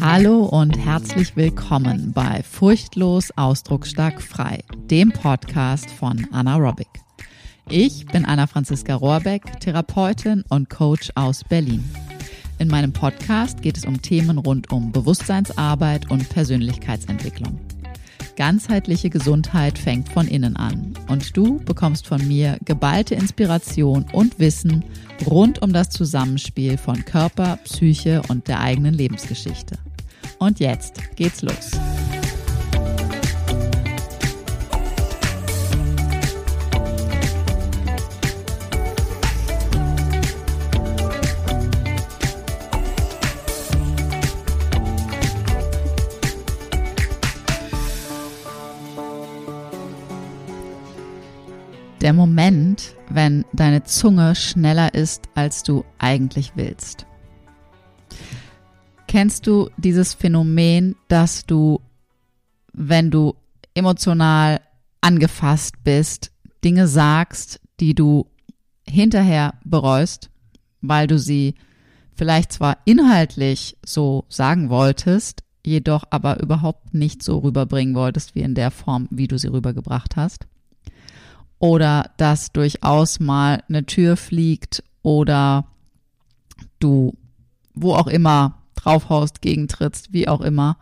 Hallo und herzlich willkommen bei Furchtlos Ausdrucksstark Frei, dem Podcast von Anna Robic. Ich bin Anna Franziska Rohrbeck, Therapeutin und Coach aus Berlin. In meinem Podcast geht es um Themen rund um Bewusstseinsarbeit und Persönlichkeitsentwicklung. Ganzheitliche Gesundheit fängt von innen an und du bekommst von mir geballte Inspiration und Wissen rund um das Zusammenspiel von Körper, Psyche und der eigenen Lebensgeschichte. Und jetzt geht's los. Der Moment, wenn deine Zunge schneller ist, als du eigentlich willst. Kennst du dieses Phänomen, dass du, wenn du emotional angefasst bist, Dinge sagst, die du hinterher bereust, weil du sie vielleicht zwar inhaltlich so sagen wolltest, jedoch aber überhaupt nicht so rüberbringen wolltest, wie in der Form, wie du sie rübergebracht hast? Oder dass durchaus mal eine Tür fliegt oder du wo auch immer draufhaust, gegentrittst, wie auch immer,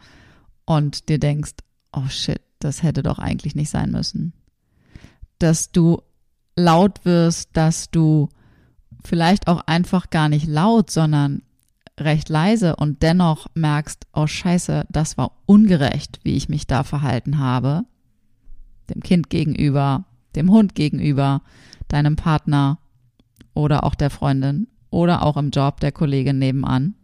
und dir denkst, oh shit, das hätte doch eigentlich nicht sein müssen. Dass du laut wirst, dass du vielleicht auch einfach gar nicht laut, sondern recht leise und dennoch merkst, oh scheiße, das war ungerecht, wie ich mich da verhalten habe, dem Kind gegenüber, dem Hund gegenüber, deinem Partner oder auch der Freundin oder auch im Job der Kollegin nebenan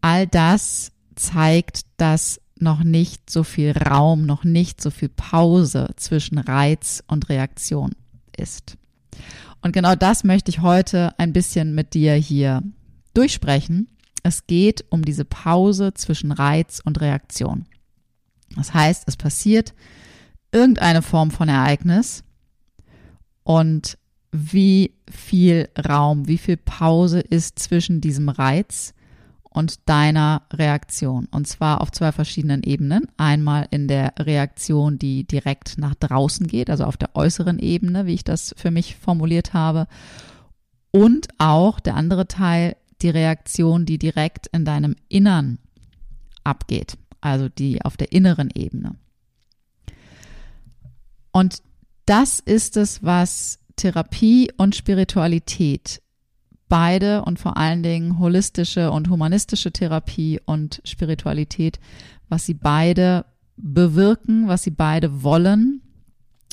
all das zeigt, dass noch nicht so viel Raum, noch nicht so viel Pause zwischen Reiz und Reaktion ist. Und genau das möchte ich heute ein bisschen mit dir hier durchsprechen. Es geht um diese Pause zwischen Reiz und Reaktion. Das heißt, es passiert irgendeine Form von Ereignis und wie viel Raum, wie viel Pause ist zwischen diesem Reiz und deiner Reaktion. Und zwar auf zwei verschiedenen Ebenen. Einmal in der Reaktion, die direkt nach draußen geht, also auf der äußeren Ebene, wie ich das für mich formuliert habe. Und auch der andere Teil, die Reaktion, die direkt in deinem Innern abgeht, also die auf der inneren Ebene. Und das ist es, was Therapie und Spiritualität beide und vor allen Dingen holistische und humanistische Therapie und Spiritualität, was sie beide bewirken, was sie beide wollen,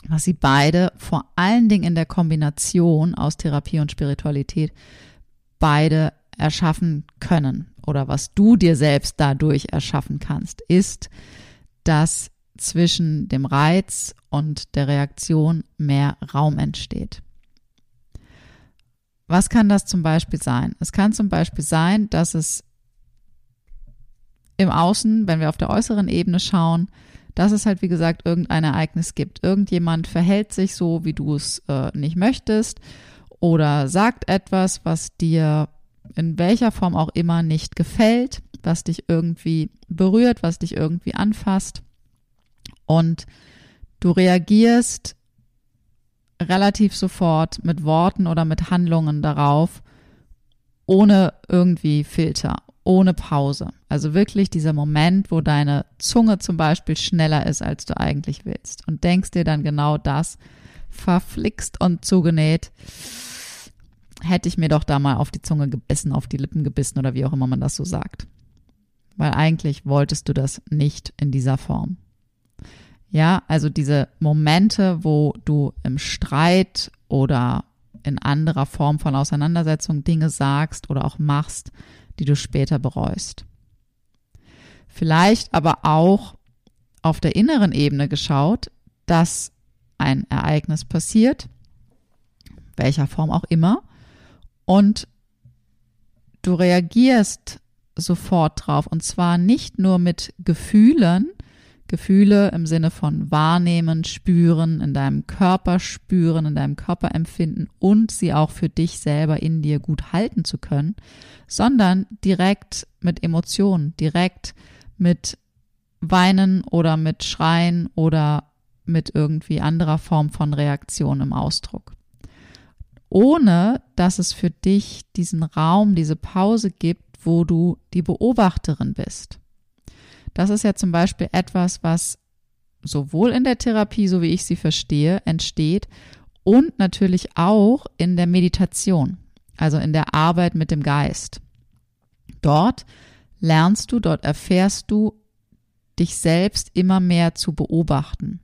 was sie beide vor allen Dingen in der Kombination aus Therapie und Spiritualität beide erschaffen können. Oder was du dir selbst dadurch erschaffen kannst, ist, dass zwischen dem Reiz und der Reaktion mehr Raum entsteht. Was kann das zum Beispiel sein? Es kann zum Beispiel sein, dass es im Außen, wenn wir auf der äußeren Ebene schauen, dass es halt, wie gesagt, irgendein Ereignis gibt. Irgendjemand verhält sich so, wie du es äh, nicht möchtest oder sagt etwas, was dir in welcher Form auch immer nicht gefällt, was dich irgendwie berührt, was dich irgendwie anfasst. Und du reagierst relativ sofort mit Worten oder mit Handlungen darauf, ohne irgendwie Filter, ohne Pause. Also wirklich dieser Moment, wo deine Zunge zum Beispiel schneller ist, als du eigentlich willst. Und denkst dir dann genau das, verflixt und zugenäht, hätte ich mir doch da mal auf die Zunge gebissen, auf die Lippen gebissen oder wie auch immer man das so sagt. Weil eigentlich wolltest du das nicht in dieser Form. Ja, also diese Momente, wo du im Streit oder in anderer Form von Auseinandersetzung Dinge sagst oder auch machst, die du später bereust. Vielleicht aber auch auf der inneren Ebene geschaut, dass ein Ereignis passiert, welcher Form auch immer, und du reagierst sofort drauf und zwar nicht nur mit Gefühlen, Gefühle im Sinne von wahrnehmen, spüren, in deinem Körper spüren, in deinem Körper empfinden und sie auch für dich selber in dir gut halten zu können, sondern direkt mit Emotionen, direkt mit Weinen oder mit Schreien oder mit irgendwie anderer Form von Reaktion im Ausdruck. Ohne dass es für dich diesen Raum, diese Pause gibt, wo du die Beobachterin bist. Das ist ja zum Beispiel etwas, was sowohl in der Therapie, so wie ich sie verstehe, entsteht und natürlich auch in der Meditation, also in der Arbeit mit dem Geist. Dort lernst du, dort erfährst du, dich selbst immer mehr zu beobachten,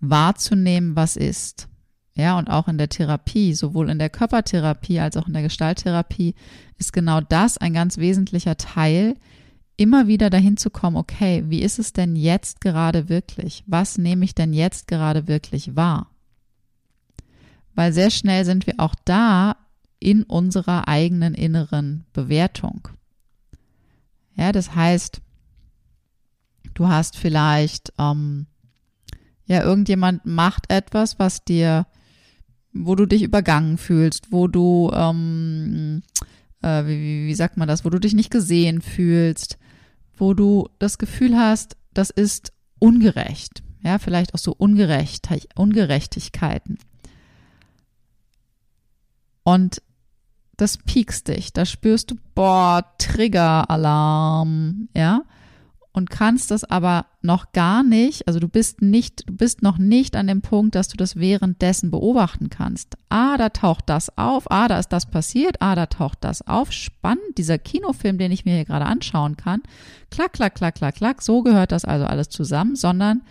wahrzunehmen, was ist. Ja, und auch in der Therapie, sowohl in der Körpertherapie als auch in der Gestalttherapie, ist genau das ein ganz wesentlicher Teil, immer wieder dahin zu kommen, okay, wie ist es denn jetzt gerade wirklich? Was nehme ich denn jetzt gerade wirklich wahr? Weil sehr schnell sind wir auch da in unserer eigenen inneren Bewertung. Ja, das heißt, du hast vielleicht, ähm, ja, irgendjemand macht etwas, was dir, wo du dich übergangen fühlst, wo du, ähm, äh, wie, wie sagt man das, wo du dich nicht gesehen fühlst, wo du das Gefühl hast, das ist ungerecht. Ja, vielleicht auch so Ungerecht, Ungerechtigkeiten. Und das piekst dich. Da spürst du, boah, Trigger-Alarm, ja und kannst das aber noch gar nicht, also du bist nicht, du bist noch nicht an dem Punkt, dass du das währenddessen beobachten kannst. Ah, da taucht das auf, ah, da ist das passiert, ah, da taucht das auf. Spannend, dieser Kinofilm, den ich mir hier gerade anschauen kann. Klack, klack, klack, klack, klack, so gehört das also alles zusammen, sondern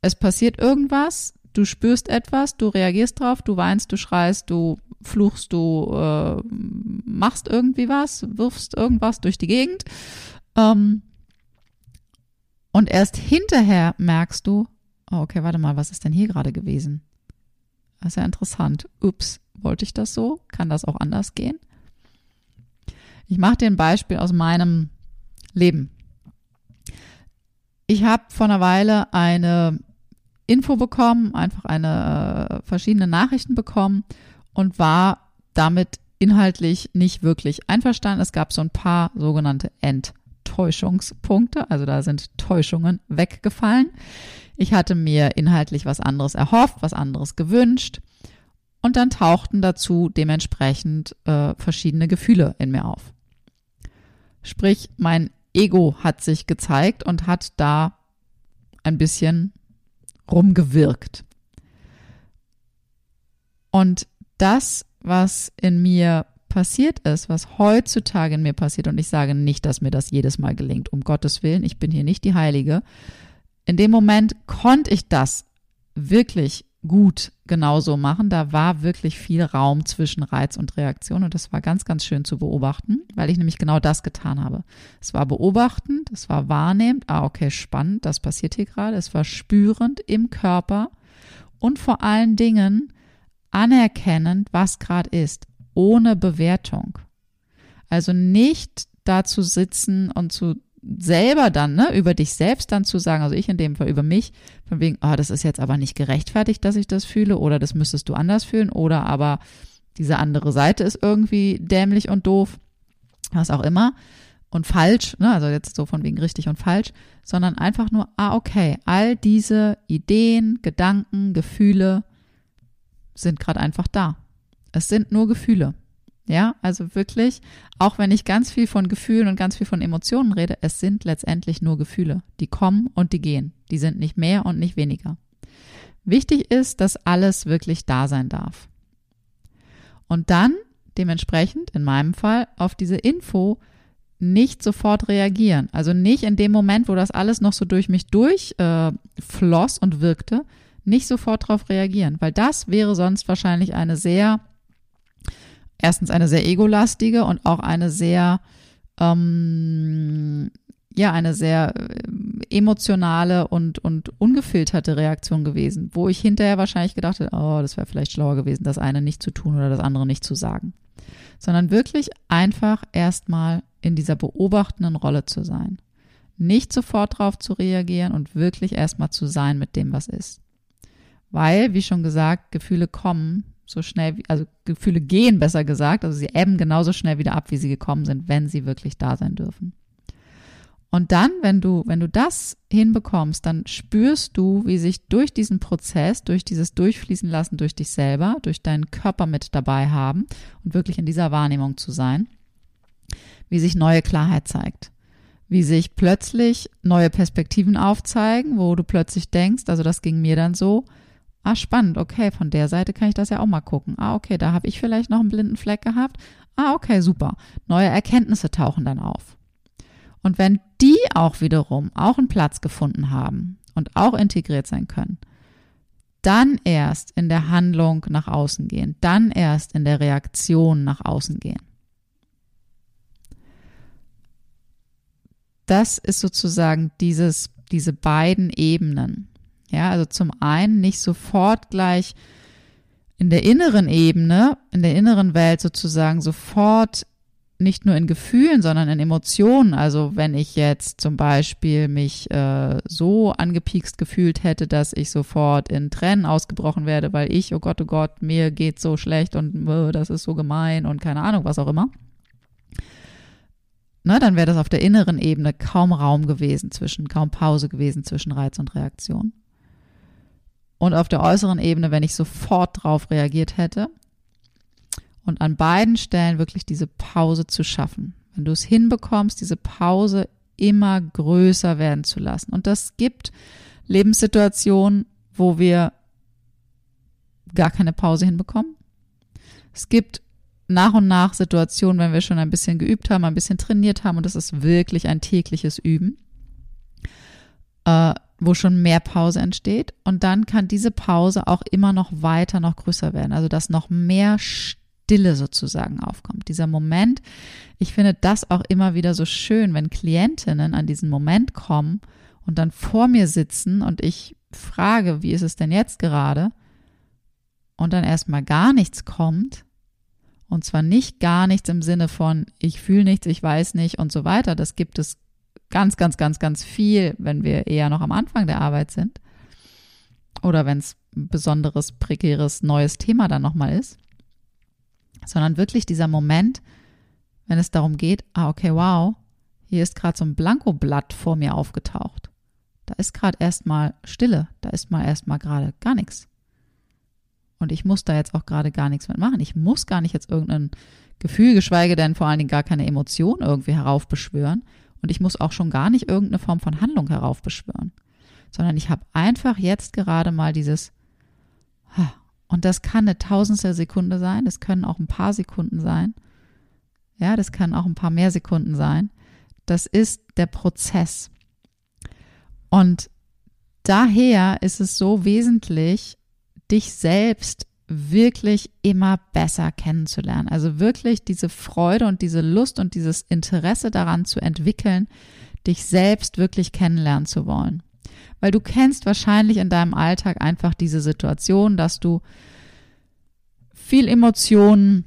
es passiert irgendwas, du spürst etwas, du reagierst drauf, du weinst, du schreist, du fluchst, du äh, machst irgendwie was, wirfst irgendwas durch die Gegend. Ähm, und erst hinterher merkst du, oh, okay, warte mal, was ist denn hier gerade gewesen? Das ist ja interessant. Ups, wollte ich das so? Kann das auch anders gehen? Ich mache dir ein Beispiel aus meinem Leben. Ich habe vor einer Weile eine Info bekommen, einfach eine äh, verschiedene Nachrichten bekommen und war damit inhaltlich nicht wirklich einverstanden. Es gab so ein paar sogenannte End Täuschungspunkte, also da sind Täuschungen weggefallen. Ich hatte mir inhaltlich was anderes erhofft, was anderes gewünscht und dann tauchten dazu dementsprechend äh, verschiedene Gefühle in mir auf. Sprich, mein Ego hat sich gezeigt und hat da ein bisschen rumgewirkt. Und das, was in mir passiert ist, was heutzutage in mir passiert, und ich sage nicht, dass mir das jedes Mal gelingt, um Gottes Willen, ich bin hier nicht die Heilige. In dem Moment konnte ich das wirklich gut genauso machen. Da war wirklich viel Raum zwischen Reiz und Reaktion und das war ganz, ganz schön zu beobachten, weil ich nämlich genau das getan habe. Es war beobachtend, es war wahrnehmend, ah, okay, spannend, das passiert hier gerade. Es war spürend im Körper und vor allen Dingen anerkennend, was gerade ist ohne Bewertung. Also nicht dazu sitzen und zu selber dann, ne, über dich selbst dann zu sagen, also ich in dem Fall über mich, von wegen, oh, das ist jetzt aber nicht gerechtfertigt, dass ich das fühle, oder das müsstest du anders fühlen, oder aber diese andere Seite ist irgendwie dämlich und doof, was auch immer, und falsch, ne, also jetzt so von wegen richtig und falsch, sondern einfach nur, ah, okay, all diese Ideen, Gedanken, Gefühle sind gerade einfach da. Es sind nur Gefühle. Ja, also wirklich, auch wenn ich ganz viel von Gefühlen und ganz viel von Emotionen rede, es sind letztendlich nur Gefühle. Die kommen und die gehen. Die sind nicht mehr und nicht weniger. Wichtig ist, dass alles wirklich da sein darf. Und dann dementsprechend, in meinem Fall, auf diese Info nicht sofort reagieren. Also nicht in dem Moment, wo das alles noch so durch mich durchfloss äh, und wirkte, nicht sofort darauf reagieren, weil das wäre sonst wahrscheinlich eine sehr erstens eine sehr egolastige und auch eine sehr, ähm, ja, eine sehr äh, emotionale und, und ungefilterte Reaktion gewesen, wo ich hinterher wahrscheinlich gedacht hätte, oh, das wäre vielleicht schlauer gewesen, das eine nicht zu tun oder das andere nicht zu sagen. Sondern wirklich einfach erstmal in dieser beobachtenden Rolle zu sein. Nicht sofort drauf zu reagieren und wirklich erstmal zu sein mit dem, was ist. Weil, wie schon gesagt, Gefühle kommen so schnell, wie, also Gefühle gehen besser gesagt, also sie ebben genauso schnell wieder ab, wie sie gekommen sind, wenn sie wirklich da sein dürfen. Und dann, wenn du, wenn du das hinbekommst, dann spürst du, wie sich durch diesen Prozess, durch dieses Durchfließen lassen, durch dich selber, durch deinen Körper mit dabei haben und wirklich in dieser Wahrnehmung zu sein, wie sich neue Klarheit zeigt. Wie sich plötzlich neue Perspektiven aufzeigen, wo du plötzlich denkst, also das ging mir dann so, ah, spannend, okay, von der Seite kann ich das ja auch mal gucken. Ah, okay, da habe ich vielleicht noch einen blinden Fleck gehabt. Ah, okay, super. Neue Erkenntnisse tauchen dann auf. Und wenn die auch wiederum auch einen Platz gefunden haben und auch integriert sein können, dann erst in der Handlung nach außen gehen, dann erst in der Reaktion nach außen gehen. Das ist sozusagen dieses, diese beiden Ebenen. Ja, also zum einen nicht sofort gleich in der inneren Ebene, in der inneren Welt sozusagen sofort nicht nur in Gefühlen, sondern in Emotionen. Also wenn ich jetzt zum Beispiel mich äh, so angepiekst gefühlt hätte, dass ich sofort in Tränen ausgebrochen werde, weil ich, oh Gott, oh Gott, mir geht so schlecht und äh, das ist so gemein und keine Ahnung, was auch immer. Ne, dann wäre das auf der inneren Ebene kaum Raum gewesen zwischen, kaum Pause gewesen zwischen Reiz und Reaktion. Und auf der äußeren Ebene, wenn ich sofort drauf reagiert hätte, und an beiden Stellen wirklich diese Pause zu schaffen. Wenn du es hinbekommst, diese Pause immer größer werden zu lassen. Und das gibt Lebenssituationen, wo wir gar keine Pause hinbekommen. Es gibt nach und nach Situationen, wenn wir schon ein bisschen geübt haben, ein bisschen trainiert haben und das ist wirklich ein tägliches Üben, äh, wo schon mehr Pause entsteht. Und dann kann diese Pause auch immer noch weiter, noch größer werden. Also dass noch mehr Stille sozusagen aufkommt. Dieser Moment, ich finde das auch immer wieder so schön, wenn Klientinnen an diesen Moment kommen und dann vor mir sitzen und ich frage, wie ist es denn jetzt gerade? Und dann erstmal gar nichts kommt. Und zwar nicht gar nichts im Sinne von, ich fühle nichts, ich weiß nicht und so weiter. Das gibt es ganz, ganz, ganz, ganz viel, wenn wir eher noch am Anfang der Arbeit sind. Oder wenn es ein besonderes, prekäres, neues Thema dann nochmal ist sondern wirklich dieser Moment, wenn es darum geht, ah, okay, wow, hier ist gerade so ein Blankoblatt vor mir aufgetaucht. Da ist gerade erstmal Stille, da ist mal erstmal gerade gar nichts. Und ich muss da jetzt auch gerade gar nichts mitmachen. Ich muss gar nicht jetzt irgendein Gefühl, geschweige denn vor allen Dingen gar keine Emotion irgendwie heraufbeschwören. Und ich muss auch schon gar nicht irgendeine Form von Handlung heraufbeschwören. Sondern ich habe einfach jetzt gerade mal dieses, und das kann eine Tausendstel Sekunde sein, das können auch ein paar Sekunden sein. Ja, das kann auch ein paar mehr Sekunden sein. Das ist der Prozess. Und daher ist es so wesentlich, dich selbst wirklich immer besser kennenzulernen. Also wirklich diese Freude und diese Lust und dieses Interesse daran zu entwickeln, dich selbst wirklich kennenlernen zu wollen weil du kennst wahrscheinlich in deinem Alltag einfach diese Situation, dass du viel Emotionen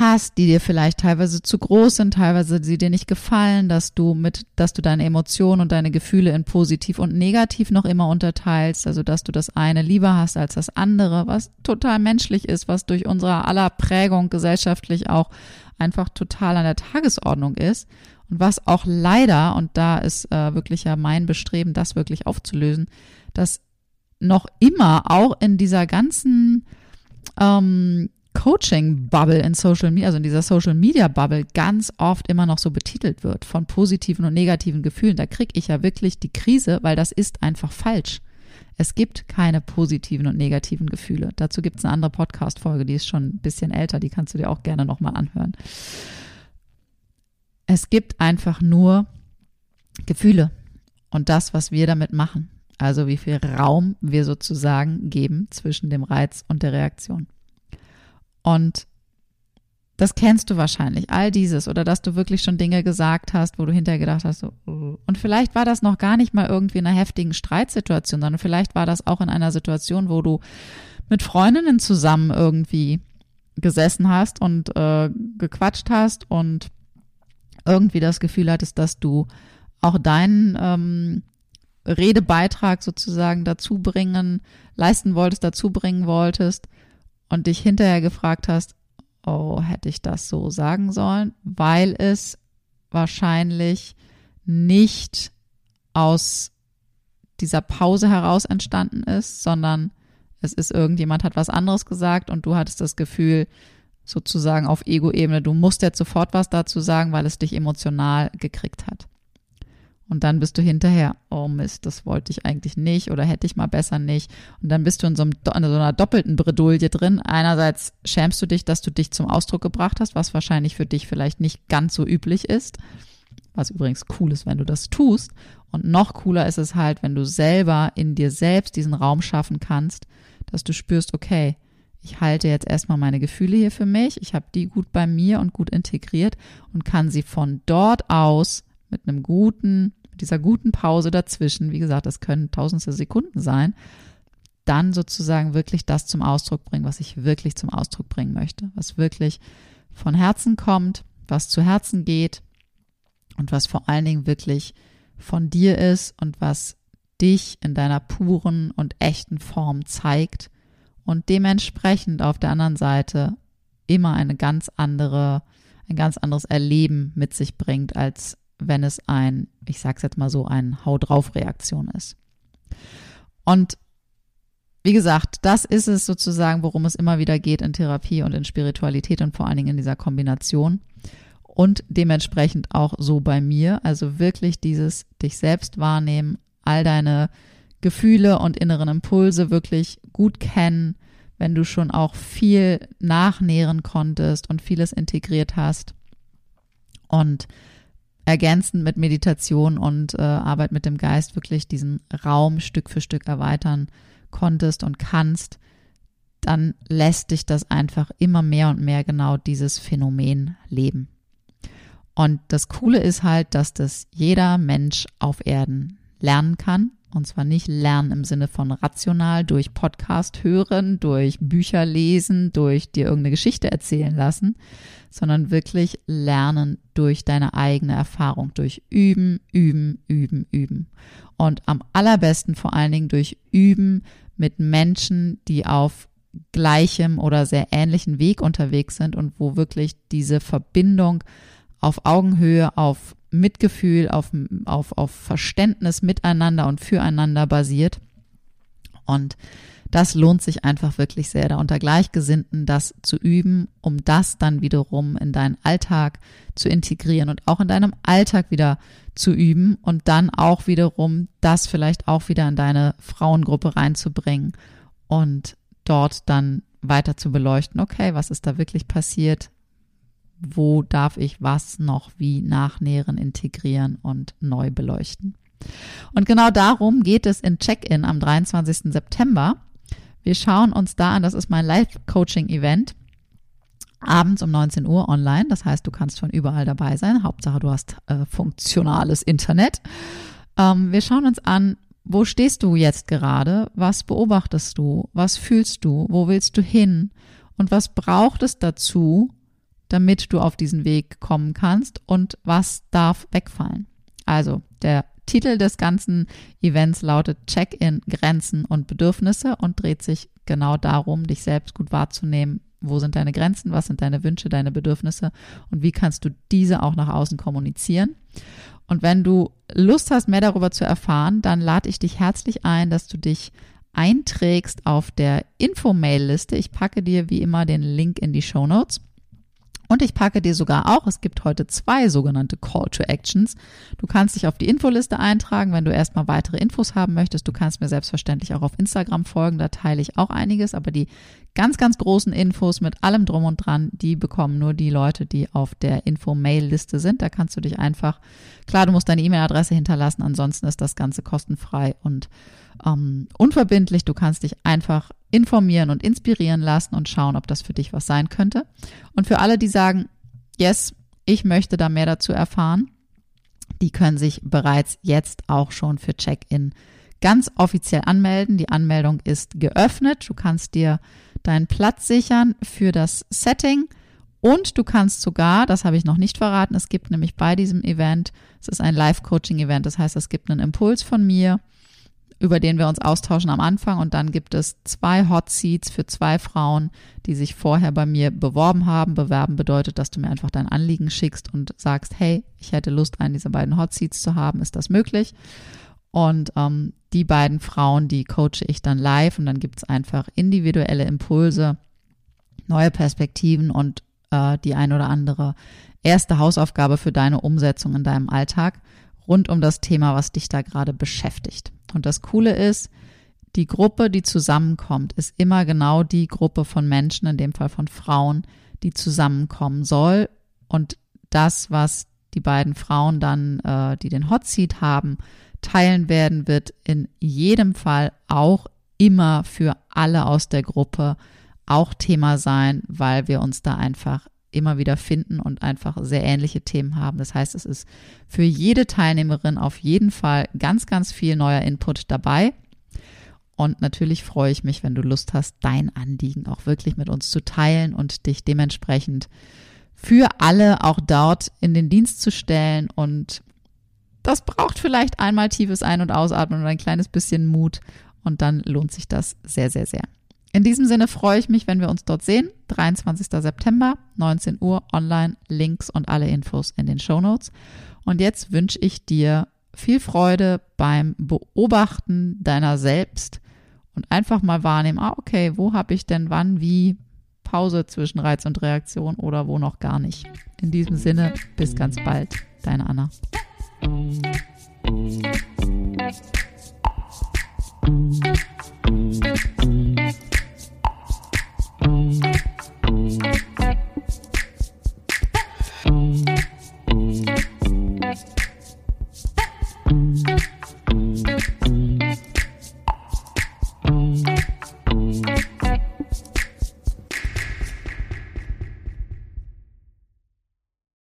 hast, die dir vielleicht teilweise zu groß sind, teilweise sie dir nicht gefallen, dass du mit, dass du deine Emotionen und deine Gefühle in positiv und negativ noch immer unterteilst, also dass du das eine lieber hast als das andere, was total menschlich ist, was durch unsere aller Prägung gesellschaftlich auch einfach total an der Tagesordnung ist und was auch leider, und da ist äh, wirklich ja mein Bestreben, das wirklich aufzulösen, dass noch immer auch in dieser ganzen ähm, Coaching-Bubble in Social Media, also in dieser Social Media Bubble ganz oft immer noch so betitelt wird von positiven und negativen Gefühlen. Da kriege ich ja wirklich die Krise, weil das ist einfach falsch. Es gibt keine positiven und negativen Gefühle. Dazu gibt es eine andere Podcast-Folge, die ist schon ein bisschen älter, die kannst du dir auch gerne nochmal anhören. Es gibt einfach nur Gefühle und das, was wir damit machen. Also wie viel Raum wir sozusagen geben zwischen dem Reiz und der Reaktion. Und das kennst du wahrscheinlich, all dieses, oder dass du wirklich schon Dinge gesagt hast, wo du hinterher gedacht hast, so, oh. und vielleicht war das noch gar nicht mal irgendwie in einer heftigen Streitsituation, sondern vielleicht war das auch in einer Situation, wo du mit Freundinnen zusammen irgendwie gesessen hast und äh, gequatscht hast und irgendwie das Gefühl hattest, dass du auch deinen ähm, Redebeitrag sozusagen dazu bringen, leisten wolltest, dazu bringen wolltest und dich hinterher gefragt hast, oh, hätte ich das so sagen sollen, weil es wahrscheinlich nicht aus dieser Pause heraus entstanden ist, sondern es ist irgendjemand hat was anderes gesagt und du hattest das Gefühl, sozusagen auf Ego-Ebene, du musst jetzt sofort was dazu sagen, weil es dich emotional gekriegt hat. Und dann bist du hinterher, oh Mist, das wollte ich eigentlich nicht oder hätte ich mal besser nicht. Und dann bist du in so, einem, in so einer doppelten Bredouille drin. Einerseits schämst du dich, dass du dich zum Ausdruck gebracht hast, was wahrscheinlich für dich vielleicht nicht ganz so üblich ist. Was übrigens cool ist, wenn du das tust. Und noch cooler ist es halt, wenn du selber in dir selbst diesen Raum schaffen kannst, dass du spürst, okay, ich halte jetzt erstmal meine Gefühle hier für mich, ich habe die gut bei mir und gut integriert und kann sie von dort aus mit einem guten, mit dieser guten Pause dazwischen, wie gesagt, das können tausendste Sekunden sein, dann sozusagen wirklich das zum Ausdruck bringen, was ich wirklich zum Ausdruck bringen möchte, was wirklich von Herzen kommt, was zu Herzen geht und was vor allen Dingen wirklich von dir ist und was dich in deiner puren und echten Form zeigt und dementsprechend auf der anderen Seite immer eine ganz andere, ein ganz anderes Erleben mit sich bringt, als wenn es ein, ich sag's jetzt mal so, ein Hau drauf Reaktion ist. Und wie gesagt, das ist es sozusagen, worum es immer wieder geht in Therapie und in Spiritualität und vor allen Dingen in dieser Kombination. Und dementsprechend auch so bei mir. Also wirklich dieses dich selbst wahrnehmen, all deine Gefühle und inneren Impulse wirklich gut kennen, wenn du schon auch viel nachnähren konntest und vieles integriert hast und ergänzend mit Meditation und äh, Arbeit mit dem Geist wirklich diesen Raum Stück für Stück erweitern konntest und kannst, dann lässt dich das einfach immer mehr und mehr genau dieses Phänomen leben. Und das Coole ist halt, dass das jeder Mensch auf Erden lernen kann. Und zwar nicht lernen im Sinne von rational durch Podcast hören, durch Bücher lesen, durch dir irgendeine Geschichte erzählen lassen, sondern wirklich lernen durch deine eigene Erfahrung, durch Üben, Üben, Üben, Üben. Und am allerbesten vor allen Dingen durch Üben mit Menschen, die auf gleichem oder sehr ähnlichen Weg unterwegs sind und wo wirklich diese Verbindung auf Augenhöhe, auf Mitgefühl, auf, auf, auf Verständnis miteinander und füreinander basiert. Und das lohnt sich einfach wirklich sehr, da unter Gleichgesinnten das zu üben, um das dann wiederum in deinen Alltag zu integrieren und auch in deinem Alltag wieder zu üben und dann auch wiederum das vielleicht auch wieder in deine Frauengruppe reinzubringen und dort dann weiter zu beleuchten, okay, was ist da wirklich passiert? Wo darf ich was noch wie nachnähren, integrieren und neu beleuchten. Und genau darum geht es in Check-in am 23. September. Wir schauen uns da an, das ist mein Live-Coaching-Event, abends um 19 Uhr online. Das heißt, du kannst von überall dabei sein. Hauptsache, du hast äh, funktionales Internet. Ähm, wir schauen uns an, wo stehst du jetzt gerade? Was beobachtest du? Was fühlst du? Wo willst du hin? Und was braucht es dazu, damit du auf diesen Weg kommen kannst und was darf wegfallen. Also der Titel des ganzen Events lautet Check-in Grenzen und Bedürfnisse und dreht sich genau darum, dich selbst gut wahrzunehmen. Wo sind deine Grenzen? Was sind deine Wünsche, deine Bedürfnisse? Und wie kannst du diese auch nach außen kommunizieren? Und wenn du Lust hast, mehr darüber zu erfahren, dann lade ich dich herzlich ein, dass du dich einträgst auf der Infomail-Liste. Ich packe dir wie immer den Link in die Show Notes. Und ich packe dir sogar auch, es gibt heute zwei sogenannte Call to Actions. Du kannst dich auf die Infoliste eintragen, wenn du erstmal weitere Infos haben möchtest. Du kannst mir selbstverständlich auch auf Instagram folgen, da teile ich auch einiges, aber die ganz, ganz großen Infos mit allem drum und dran, die bekommen nur die Leute, die auf der Info-Mail-Liste sind. Da kannst du dich einfach, klar, du musst deine E-Mail-Adresse hinterlassen, ansonsten ist das Ganze kostenfrei und ähm, unverbindlich. Du kannst dich einfach informieren und inspirieren lassen und schauen, ob das für dich was sein könnte. Und für alle, die sagen, yes, ich möchte da mehr dazu erfahren, die können sich bereits jetzt auch schon für Check-in ganz offiziell anmelden. Die Anmeldung ist geöffnet. Du kannst dir deinen Platz sichern für das Setting Und du kannst sogar, das habe ich noch nicht verraten, es gibt nämlich bei diesem Event, es ist ein Live-Coaching-Event, das heißt, es gibt einen Impuls von mir, über den wir uns austauschen am Anfang und dann gibt es zwei Hot Seats für zwei Frauen, die sich vorher bei mir beworben haben. Bewerben bedeutet, dass du mir einfach dein Anliegen schickst und sagst, hey, ich hätte Lust, einen dieser beiden Hot Seats zu haben, ist das möglich? Und ähm, die beiden Frauen, die coache ich dann live und dann gibt es einfach individuelle Impulse, neue Perspektiven und äh, die ein oder andere erste Hausaufgabe für deine Umsetzung in deinem Alltag rund um das Thema, was dich da gerade beschäftigt. Und das Coole ist, die Gruppe, die zusammenkommt, ist immer genau die Gruppe von Menschen, in dem Fall von Frauen, die zusammenkommen soll. Und das, was die beiden Frauen dann, äh, die den Hot Seat haben, teilen werden, wird in jedem Fall auch immer für alle aus der Gruppe auch Thema sein, weil wir uns da einfach immer wieder finden und einfach sehr ähnliche Themen haben. Das heißt, es ist für jede Teilnehmerin auf jeden Fall ganz, ganz viel neuer Input dabei. Und natürlich freue ich mich, wenn du Lust hast, dein Anliegen auch wirklich mit uns zu teilen und dich dementsprechend für alle auch dort in den Dienst zu stellen. Und das braucht vielleicht einmal tiefes Ein- und Ausatmen und ein kleines bisschen Mut. Und dann lohnt sich das sehr, sehr, sehr. In diesem Sinne freue ich mich, wenn wir uns dort sehen. 23. September, 19 Uhr, online, Links und alle Infos in den Show Notes. Und jetzt wünsche ich dir viel Freude beim Beobachten deiner selbst und einfach mal wahrnehmen, ah, okay, wo habe ich denn wann, wie Pause zwischen Reiz und Reaktion oder wo noch gar nicht. In diesem Sinne, bis ganz bald, deine Anna. home.